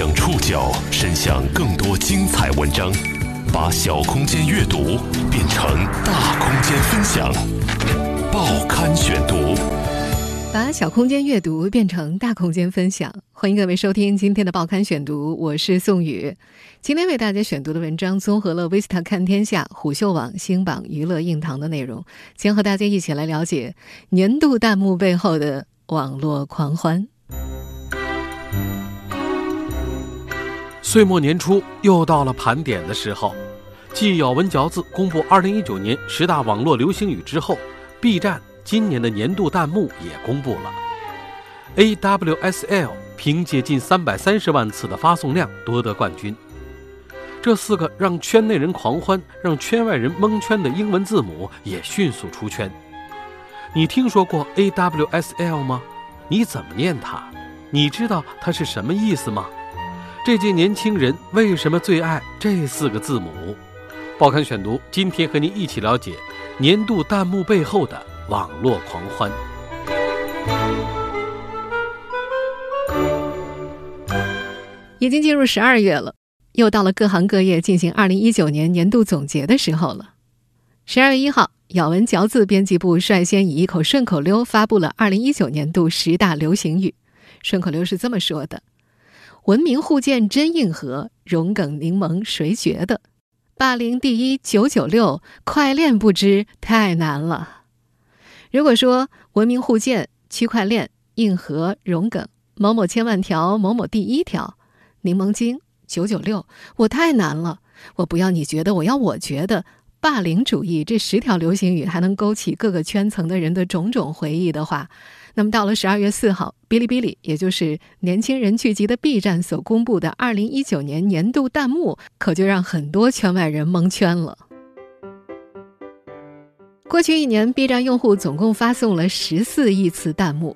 将触角伸向更多精彩文章，把小空间阅读变成大空间分享。报刊选读，把小空间阅读变成大空间分享。欢迎各位收听今天的报刊选读，我是宋宇。今天为大家选读的文章综合了《Vista 看天下》、虎嗅网、星榜、娱乐硬糖的内容，将和大家一起来了解年度弹幕背后的网络狂欢。岁末年初，又到了盘点的时候。继咬文嚼字公布2019年十大网络流行语之后，B 站今年的年度弹幕也公布了。AWSL 凭借近330万次的发送量夺得冠军。这四个让圈内人狂欢、让圈外人蒙圈的英文字母也迅速出圈。你听说过 AWSL 吗？你怎么念它？你知道它是什么意思吗？这届年轻人为什么最爱这四个字母？报刊选读，今天和您一起了解年度弹幕背后的网络狂欢。已经进入十二月了，又到了各行各业进行二零一九年年度总结的时候了。十二月一号，咬文嚼字编辑部率先以一口顺口溜发布了二零一九年度十大流行语。顺口溜是这么说的。文明互鉴真硬核，融梗柠檬谁觉得？霸凌第一九九六，快链不知太难了。如果说文明互鉴、区块链、硬核、融梗、某某千万条、某某第一条、柠檬精九九六，我太难了。我不要你觉得，我要我觉得。霸凌主义这十条流行语还能勾起各个圈层的人的种种回忆的话。那么到了十二月四号，哔哩哔哩，也就是年轻人聚集的 B 站所公布的二零一九年年度弹幕，可就让很多圈外人蒙圈了。过去一年，B 站用户总共发送了十四亿次弹幕，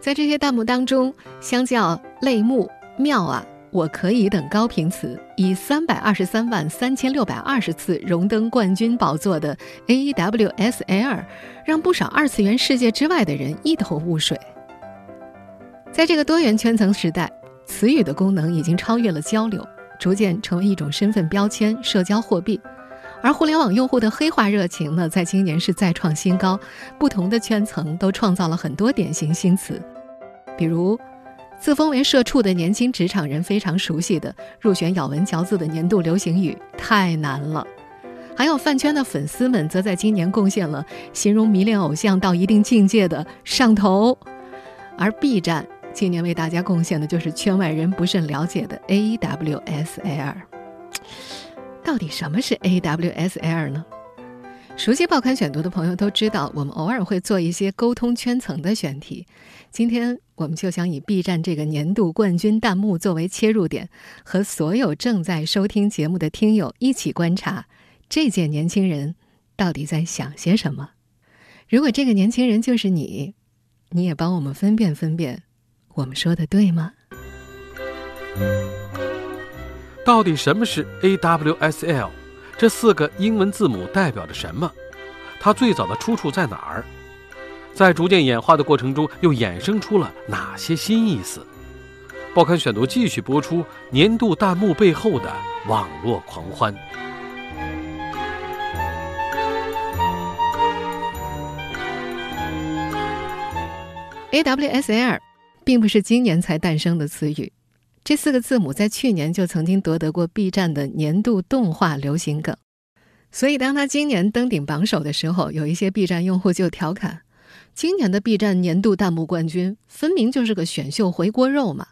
在这些弹幕当中，相较泪目、妙啊。我可以等高频词以三百二十三万三千六百二十次荣登冠军宝座的 A E W S L，让不少二次元世界之外的人一头雾水。在这个多元圈层时代，词语的功能已经超越了交流，逐渐成为一种身份标签、社交货币。而互联网用户的黑化热情呢，在今年是再创新高，不同的圈层都创造了很多典型新词，比如。自封为社畜的年轻职场人非常熟悉的入选咬文嚼字的年度流行语太难了，还有饭圈的粉丝们则在今年贡献了形容迷恋偶像到一定境界的上头，而 B 站今年为大家贡献的就是圈外人不甚了解的 AWSL。到底什么是 AWSL 呢？熟悉报刊选读的朋友都知道，我们偶尔会做一些沟通圈层的选题。今天我们就想以 B 站这个年度冠军弹幕作为切入点，和所有正在收听节目的听友一起观察这届年轻人到底在想些什么。如果这个年轻人就是你，你也帮我们分辨分辨，我们说的对吗？到底什么是 AWSL？这四个英文字母代表着什么？它最早的出处在哪儿？在逐渐演化的过程中，又衍生出了哪些新意思？报刊选读继续播出年度弹幕背后的网络狂欢。AWSL 并不是今年才诞生的词语，这四个字母在去年就曾经夺得过 B 站的年度动画流行梗，所以当他今年登顶榜首的时候，有一些 B 站用户就调侃。今年的 B 站年度弹幕冠军，分明就是个选秀回锅肉嘛。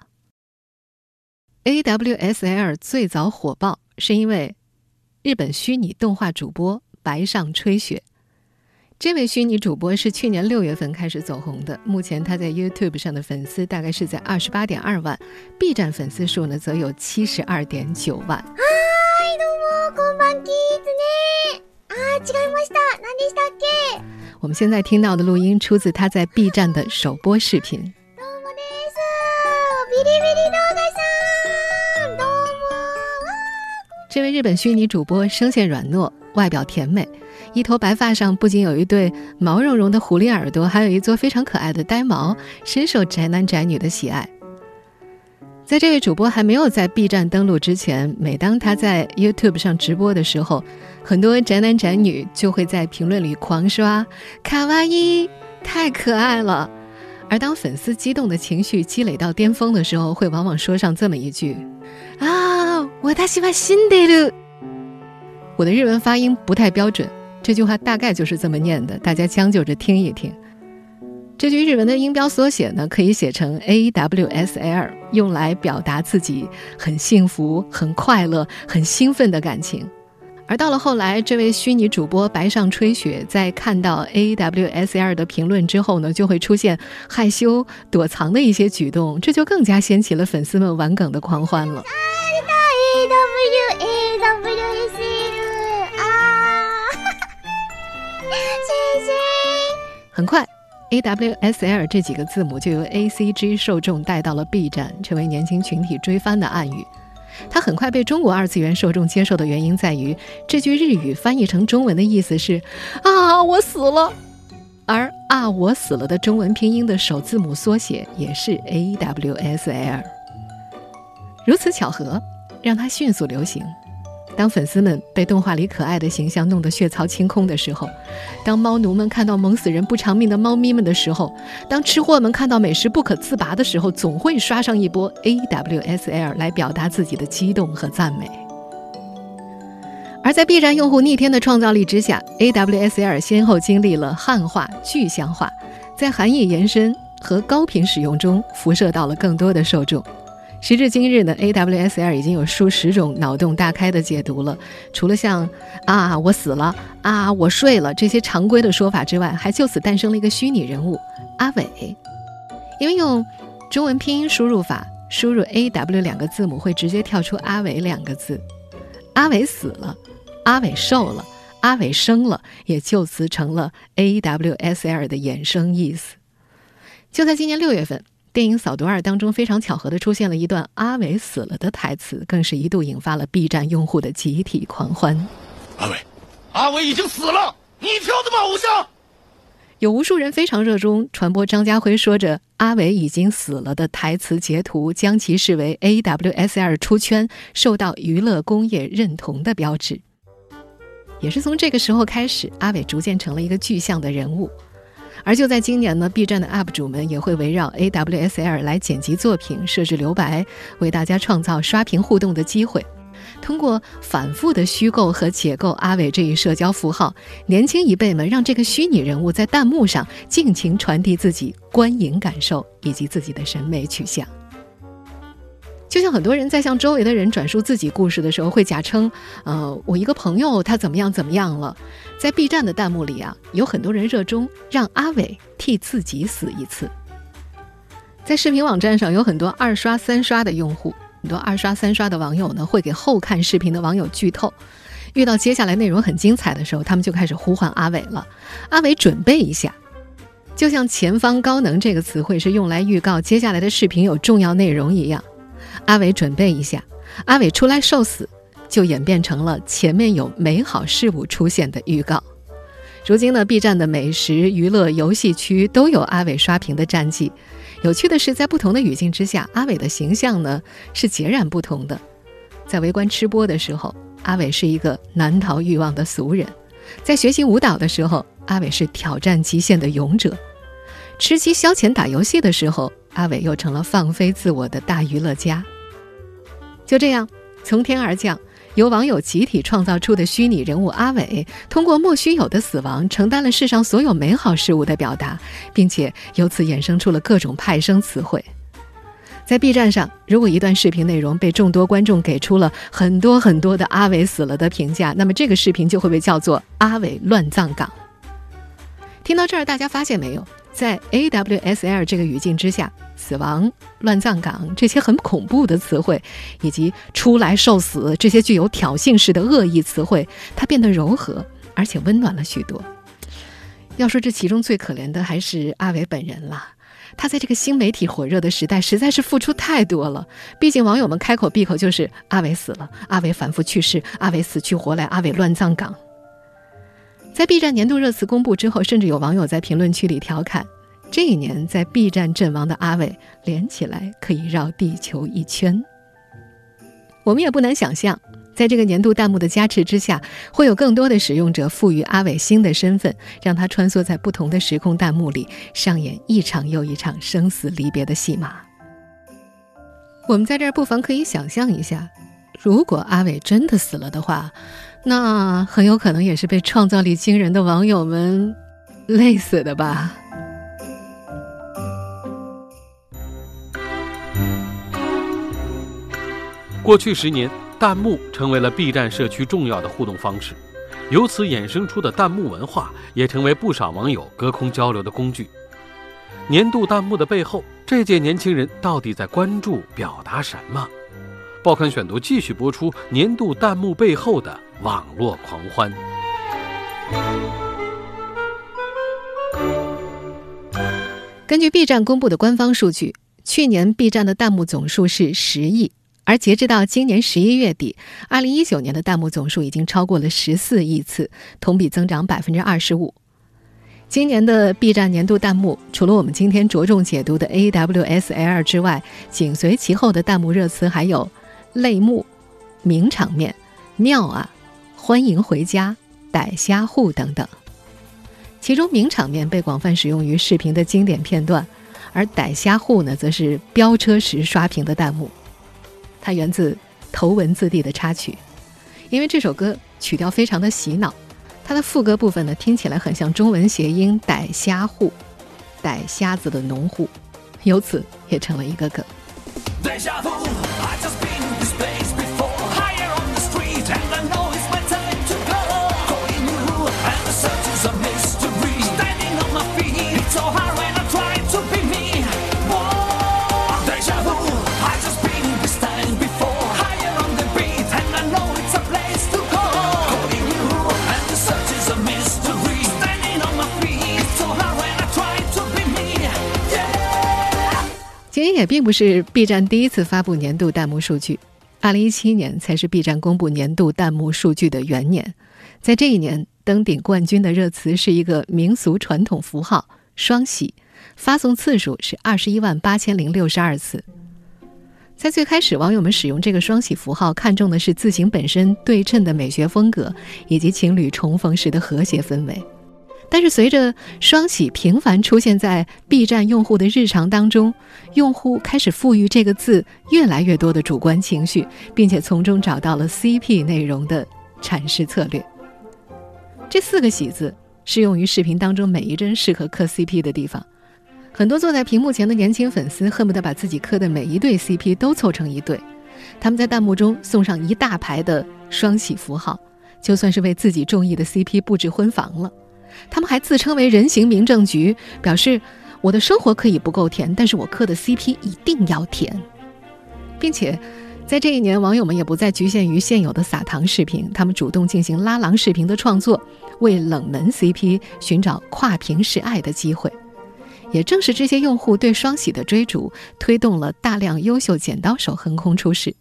AWSL 最早火爆是因为日本虚拟动画主播白上吹雪。这位虚拟主播是去年六月份开始走红的，目前他在 YouTube 上的粉丝大概是在二十八点二万，B 站粉丝数呢则有七十二点九万。嗨，どうもこんばんですね。啊，違いました。何でしたっけ？我们现在听到的录音出自他在 B 站的首播视频。这位日本虚拟主播声线软糯，外表甜美， 一头白发上不仅有一对毛茸茸的狐狸耳朵，还有一撮非常可爱的呆毛，深受宅男宅女的喜爱。在这位主播还没有在 B 站登录之前，每当他在 YouTube 上直播的时候，很多宅男宅女就会在评论里狂刷“卡哇伊”，太可爱了。而当粉丝激动的情绪积累到巅峰的时候，会往往说上这么一句：“啊，我太喜欢新的了。”我的日文发音不太标准，这句话大概就是这么念的，大家将就着听一听。这句日文的音标缩写呢，可以写成 A W S L，用来表达自己很幸福、很快乐、很兴奋的感情。而到了后来，这位虚拟主播白上吹雪在看到 A W S L 的评论之后呢，就会出现害羞躲藏的一些举动，这就更加掀起了粉丝们玩梗的狂欢了。很快，A W S L 这几个字母就由 A C G 受众带到了 B 站，成为年轻群体追番的暗语。它很快被中国二次元受众接受的原因在于，这句日语翻译成中文的意思是“啊，我死了”，而“啊，我死了”的中文拼音的首字母缩写也是 A W S L。如此巧合，让它迅速流行。当粉丝们被动画里可爱的形象弄得血槽清空的时候，当猫奴们看到萌死人不偿命的猫咪们的时候，当吃货们看到美食不可自拔的时候，总会刷上一波 A W S L 来表达自己的激动和赞美。而在 B 站用户逆天的创造力之下，A W S L 先后经历了汉化、具象化，在含义延伸和高频使用中辐射到了更多的受众。时至今日呢，AWSL 已经有数十种脑洞大开的解读了。除了像“啊，我死了”“啊，我睡了”这些常规的说法之外，还就此诞生了一个虚拟人物阿伟。因为用中文拼音输入法输入 “AW” 两个字母，会直接跳出“阿伟”两个字。阿伟死了，阿伟瘦了，阿伟生了，也就此成了 AWSL 的衍生意思。就在今年六月份。电影《扫毒二》当中非常巧合的出现了一段阿伟死了的台词，更是一度引发了 B 站用户的集体狂欢。阿伟，阿伟已经死了，你挑的吗，偶像？有无数人非常热衷传播张家辉说着“阿伟已经死了”的台词截图，将其视为 AWSL 出圈、受到娱乐工业认同的标志。也是从这个时候开始，阿伟逐渐成了一个具象的人物。而就在今年呢，B 站的 UP 主们也会围绕 AWSL 来剪辑作品、设置留白，为大家创造刷屏互动的机会。通过反复的虚构和解构阿伟这一社交符号，年轻一辈们让这个虚拟人物在弹幕上尽情传递自己观影感受以及自己的审美取向。就像很多人在向周围的人转述自己故事的时候，会假称：“呃，我一个朋友他怎么样怎么样了。”在 B 站的弹幕里啊，有很多人热衷让阿伟替自己死一次。在视频网站上，有很多二刷三刷的用户，很多二刷三刷的网友呢，会给后看视频的网友剧透。遇到接下来内容很精彩的时候，他们就开始呼唤阿伟了：“阿伟，准备一下！”就像“前方高能”这个词汇是用来预告接下来的视频有重要内容一样。阿伟准备一下，阿伟出来受死，就演变成了前面有美好事物出现的预告。如今呢，B 站的美食、娱乐、游戏区都有阿伟刷屏的战绩。有趣的是，在不同的语境之下，阿伟的形象呢是截然不同的。在围观吃播的时候，阿伟是一个难逃欲望的俗人；在学习舞蹈的时候，阿伟是挑战极限的勇者；吃鸡消遣打游戏的时候，阿伟又成了放飞自我的大娱乐家。就这样，从天而降，由网友集体创造出的虚拟人物阿伟，通过莫须有的死亡，承担了世上所有美好事物的表达，并且由此衍生出了各种派生词汇。在 B 站上，如果一段视频内容被众多观众给出了很多很多的“阿伟死了”的评价，那么这个视频就会被叫做“阿伟乱葬岗”。听到这儿，大家发现没有？在 AWSL 这个语境之下，死亡、乱葬岗这些很恐怖的词汇，以及出来受死这些具有挑衅式的恶意词汇，它变得柔和而且温暖了许多。要说这其中最可怜的还是阿伟本人了，他在这个新媒体火热的时代，实在是付出太多了。毕竟网友们开口闭口就是阿伟死了，阿伟反复去世，阿伟死去活来，阿伟乱葬岗。在 B 站年度热词公布之后，甚至有网友在评论区里调侃这一年在 B 站阵亡的阿伟，连起来可以绕地球一圈。我们也不难想象，在这个年度弹幕的加持之下，会有更多的使用者赋予阿伟新的身份，让他穿梭在不同的时空弹幕里，上演一场又一场生死离别的戏码。我们在这儿不妨可以想象一下，如果阿伟真的死了的话，那很有可能也是被创造力惊人的网友们累死的吧。过去十年，弹幕成为了 B 站社区重要的互动方式，由此衍生出的弹幕文化也成为不少网友隔空交流的工具。年度弹幕的背后，这届年轻人到底在关注、表达什么？报刊选读继续播出年度弹幕背后的网络狂欢。根据 B 站公布的官方数据，去年 B 站的弹幕总数是十亿。而截至到今年十一月底，二零一九年的弹幕总数已经超过了十四亿次，同比增长百分之二十五。今年的 B 站年度弹幕，除了我们今天着重解读的 AWSL 之外，紧随其后的弹幕热词还有“泪目”“名场面”“妙啊”“欢迎回家”“逮虾户”等等。其中“名场面”被广泛使用于视频的经典片段，而“逮虾户”呢，则是飙车时刷屏的弹幕。它源自《头文字 D》的插曲，因为这首歌曲调非常的洗脑，它的副歌部分呢听起来很像中文谐音“逮虾户”，逮瞎子的农户，由此也成了一个梗。也并不是 B 站第一次发布年度弹幕数据，二零一七年才是 B 站公布年度弹幕数据的元年。在这一年，登顶冠军的热词是一个民俗传统符号“双喜”，发送次数是二十一万八千零六十二次。在最开始，网友们使用这个双喜符号，看重的是字形本身对称的美学风格，以及情侣重逢时的和谐氛围。但是随着双喜频繁出现在 B 站用户的日常当中，用户开始赋予这个字越来越多的主观情绪，并且从中找到了 CP 内容的阐释策略。这四个喜字适用于视频当中每一帧适合磕 CP 的地方。很多坐在屏幕前的年轻粉丝恨不得把自己磕的每一对 CP 都凑成一对，他们在弹幕中送上一大排的双喜符号，就算是为自己中意的 CP 布置婚房了。他们还自称为人形民政局，表示我的生活可以不够甜，但是我磕的 CP 一定要甜，并且在这一年，网友们也不再局限于现有的撒糖视频，他们主动进行拉郎视频的创作，为冷门 CP 寻找跨屏示爱的机会。也正是这些用户对双喜的追逐，推动了大量优秀剪刀手横空出世。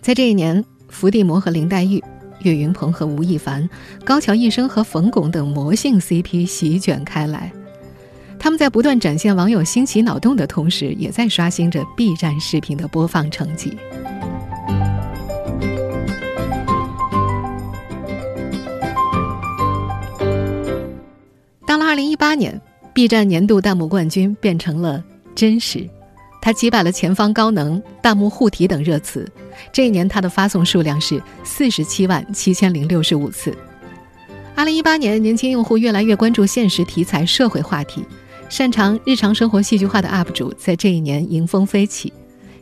在这一年，伏地魔和林黛玉。岳云鹏和吴亦凡、高桥一生和冯巩等魔性 CP 席卷开来，他们在不断展现网友新奇脑洞的同时，也在刷新着 B 站视频的播放成绩。到了二零一八年，B 站年度弹幕冠军变成了真实。他击败了前方高能、弹幕护体等热词，这一年他的发送数量是四十七万七千零六十五次。二零一八年，年轻用户越来越关注现实题材、社会话题，擅长日常生活戏剧化的 UP 主在这一年迎风飞起，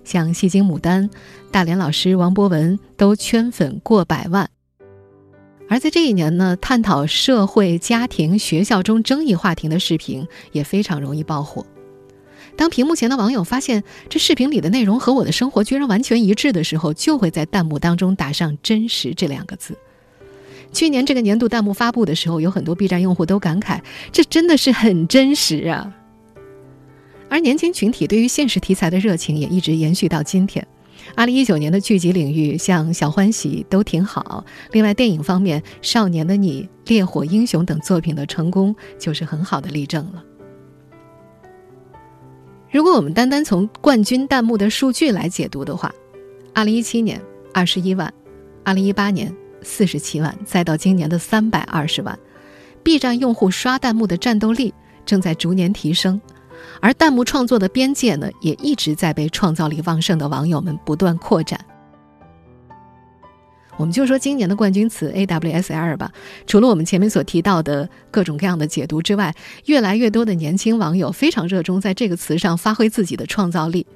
像戏精牡丹、大连老师王博文都圈粉过百万。而在这一年呢，探讨社会、家庭、学校中争议话题的视频也非常容易爆火。当屏幕前的网友发现这视频里的内容和我的生活居然完全一致的时候，就会在弹幕当中打上“真实”这两个字。去年这个年度弹幕发布的时候，有很多 B 站用户都感慨：“这真的是很真实啊！”而年轻群体对于现实题材的热情也一直延续到今天。二零一九年的剧集领域，像《小欢喜》都挺好。另外，电影方面，《少年的你》《烈火英雄》等作品的成功，就是很好的例证了。如果我们单单从冠军弹幕的数据来解读的话，二零一七年二十一万，二零一八年四十七万，再到今年的三百二十万，B 站用户刷弹幕的战斗力正在逐年提升，而弹幕创作的边界呢，也一直在被创造力旺盛的网友们不断扩展。我们就说今年的冠军词 AWSL 吧，除了我们前面所提到的各种各样的解读之外，越来越多的年轻网友非常热衷在这个词上发挥自己的创造力。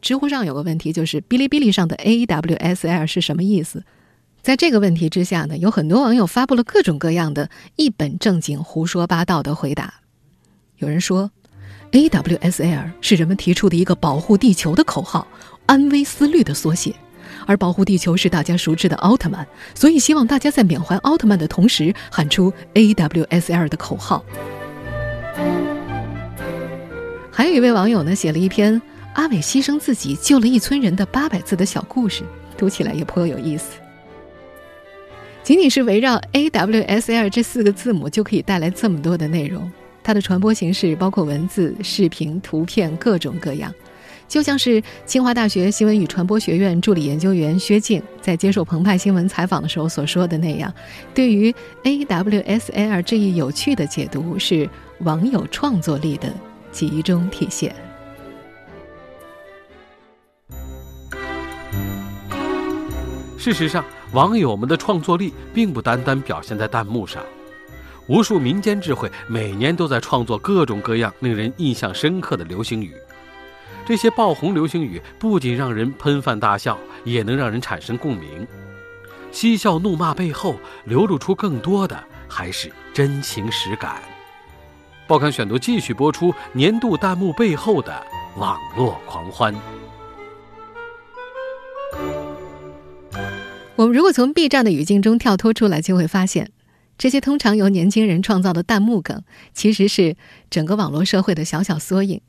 知乎上有个问题，就是哔哩哔哩上的 AWSL 是什么意思？在这个问题之下呢，有很多网友发布了各种各样的一本正经、胡说八道的回答。有人说，AWSL 是人们提出的一个保护地球的口号，安危思虑的缩写。而保护地球是大家熟知的奥特曼，所以希望大家在缅怀奥特曼的同时喊出 AWSL 的口号。还有一位网友呢，写了一篇阿伟牺牲自己救了一村人的八百字的小故事，读起来也颇有意思。仅仅是围绕 AWSL 这四个字母就可以带来这么多的内容，它的传播形式包括文字、视频、图片，各种各样。就像是清华大学新闻与传播学院助理研究员薛静在接受澎湃新闻采访的时候所说的那样，对于 AWSL 这一有趣的解读是网友创作力的集中体现。事实上，网友们的创作力并不单单表现在弹幕上，无数民间智慧每年都在创作各种各样令人印象深刻的流行语。这些爆红流行语不仅让人喷饭大笑，也能让人产生共鸣。嬉笑怒骂背后流露出更多的还是真情实感。报刊选读继续播出年度弹幕背后的网络狂欢。我们如果从 B 站的语境中跳脱出来，就会发现，这些通常由年轻人创造的弹幕梗，其实是整个网络社会的小小缩影。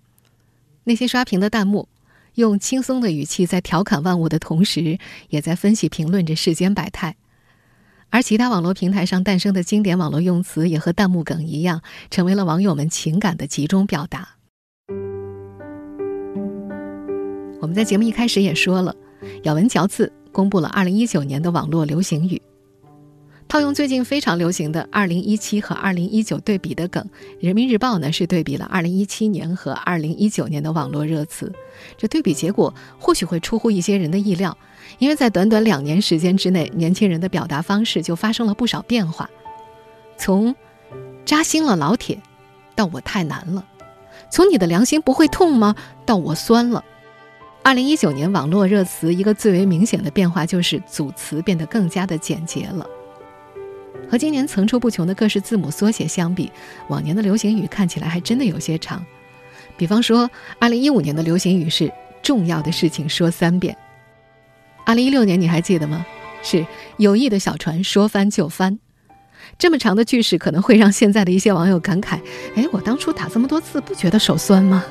那些刷屏的弹幕，用轻松的语气在调侃万物的同时，也在分析评论着世间百态。而其他网络平台上诞生的经典网络用词，也和弹幕梗一样，成为了网友们情感的集中表达。我们在节目一开始也说了，咬文嚼字公布了二零一九年的网络流行语。套用最近非常流行的“二零一七”和“二零一九”对比的梗，《人民日报》呢是对比了二零一七年和二零一九年的网络热词。这对比结果或许会出乎一些人的意料，因为在短短两年时间之内，年轻人的表达方式就发生了不少变化。从“扎心了，老铁”到“我太难了”，从“你的良心不会痛吗”到“我酸了”。二零一九年网络热词一个最为明显的变化就是组词变得更加的简洁了。和今年层出不穷的各式字母缩写相比，往年的流行语看起来还真的有些长。比方说，二零一五年的流行语是“重要的事情说三遍”，二零一六年你还记得吗？是“有意的小船说翻就翻”。这么长的句式可能会让现在的一些网友感慨：“哎，我当初打这么多字，不觉得手酸吗？”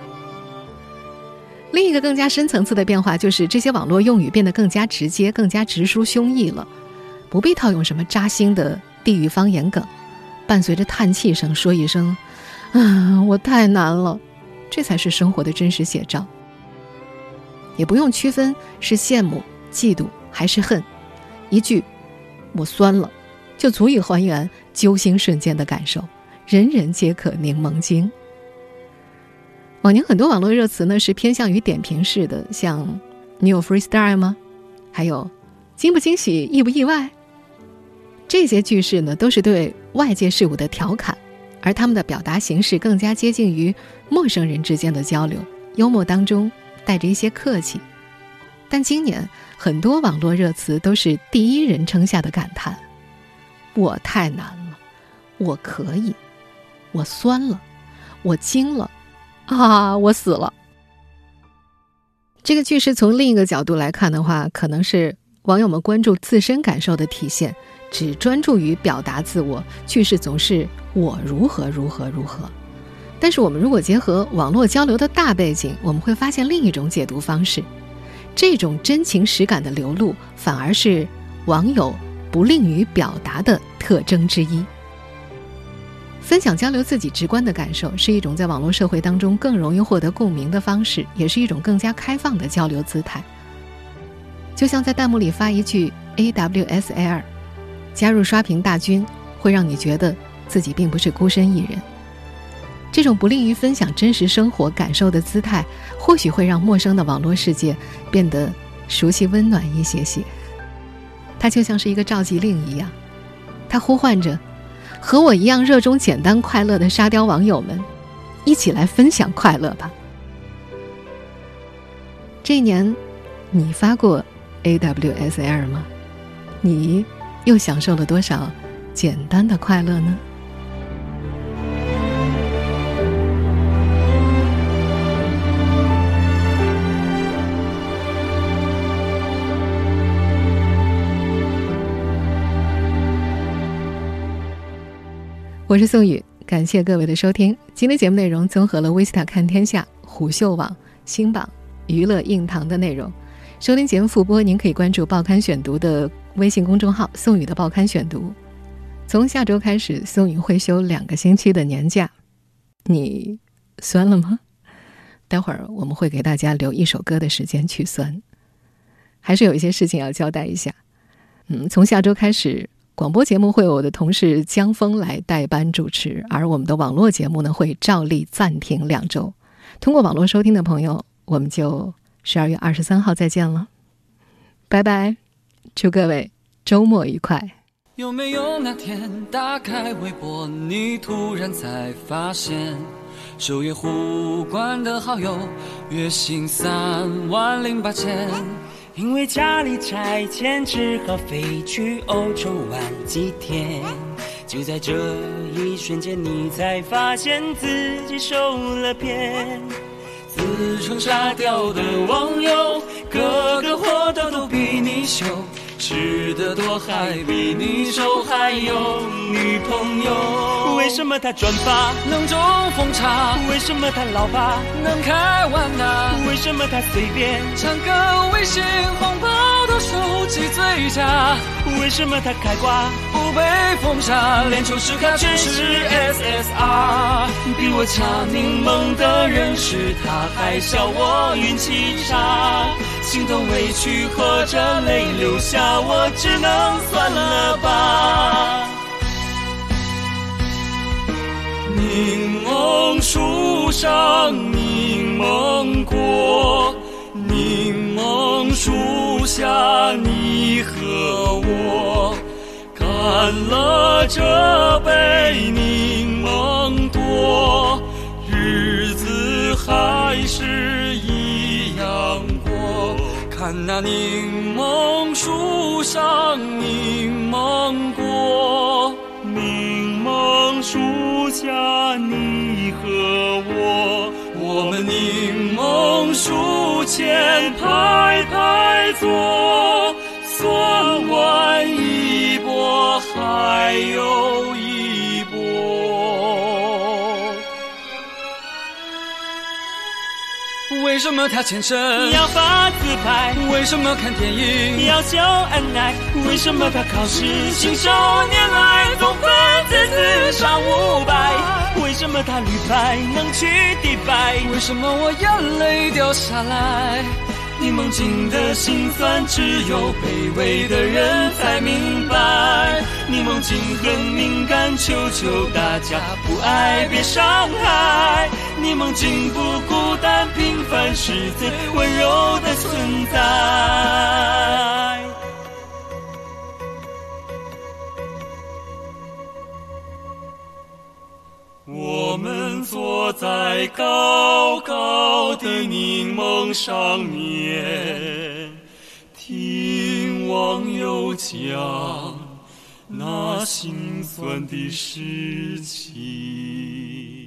另一个更加深层次的变化就是，这些网络用语变得更加直接、更加直抒胸臆了，不必套用什么扎心的。地域方言梗，伴随着叹气声说一声：“啊，我太难了。”这才是生活的真实写照。也不用区分是羡慕、嫉妒还是恨，一句“我酸了”，就足以还原揪心瞬间的感受。人人皆可柠檬精。往年很多网络热词呢是偏向于点评式的，像“你有 freestyle 吗？”还有“惊不惊喜，意不意外？”这些句式呢，都是对外界事物的调侃，而他们的表达形式更加接近于陌生人之间的交流，幽默当中带着一些客气。但今年很多网络热词都是第一人称下的感叹：“我太难了，我可以，我酸了，我惊了，啊，我死了。”这个句式从另一个角度来看的话，可能是网友们关注自身感受的体现。只专注于表达自我，句式总是我如何如何如何。但是我们如果结合网络交流的大背景，我们会发现另一种解读方式。这种真情实感的流露，反而是网友不吝于表达的特征之一。分享交流自己直观的感受，是一种在网络社会当中更容易获得共鸣的方式，也是一种更加开放的交流姿态。就像在弹幕里发一句 “AWSL”，加入刷屏大军，会让你觉得自己并不是孤身一人。这种不利于分享真实生活感受的姿态，或许会让陌生的网络世界变得熟悉温暖一些些。它就像是一个召集令一样，它呼唤着。和我一样热衷简单快乐的沙雕网友们，一起来分享快乐吧。这一年，你发过 AWSL 吗？你又享受了多少简单的快乐呢？我是宋宇，感谢各位的收听。今天节目内容综合了《维斯塔看天下》、虎嗅网、新榜、娱乐硬糖的内容。收听节目复播，您可以关注《报刊选读》的微信公众号“宋宇的报刊选读”。从下周开始，宋宇会休两个星期的年假，你酸了吗？待会儿我们会给大家留一首歌的时间去酸。还是有一些事情要交代一下。嗯，从下周开始。广播节目会有我的同事江峰来代班主持，而我们的网络节目呢会照例暂停两周。通过网络收听的朋友，我们就十二月二十三号再见了，拜拜！祝各位周末愉快。有没有那天打开微博，你突然才发现，首页互关的好友，月薪三万零八千。因为家里拆迁，只好飞去欧洲玩几天。就在这一瞬间，你才发现自己受了骗。自称沙雕的网友，个个活得都比你秀。吃的多还比你瘦，还有女朋友。为什么他转发能中风茶？为什么他老爸能开万达？为什么他随便唱个微信红包都收集最佳？为什么他开挂不被封杀？连抽时卡全是 SSR。比我差柠檬的人是他，还笑我运气差。心痛委屈或者泪流下，我只能算了吧。柠檬树上柠檬果，柠檬树下你和我，干了这杯柠檬多，日子还是。看那柠檬树上柠檬果，柠檬树下你和我，我们柠檬树前排排坐，算完一波还有为什么他牵绳要发自拍？为什么看电影要秀恩爱？为什么他考试信手拈来总分次次上五百？为什么他旅拍能去迪拜？为什么我眼泪掉下来？柠檬精的心酸，只有卑微的人才明白。柠檬精很敏感，求求大家不爱别伤害。柠檬精不孤单，平凡是最温柔的存在。我们坐在高高的柠檬上面，听网友讲那心酸的事情。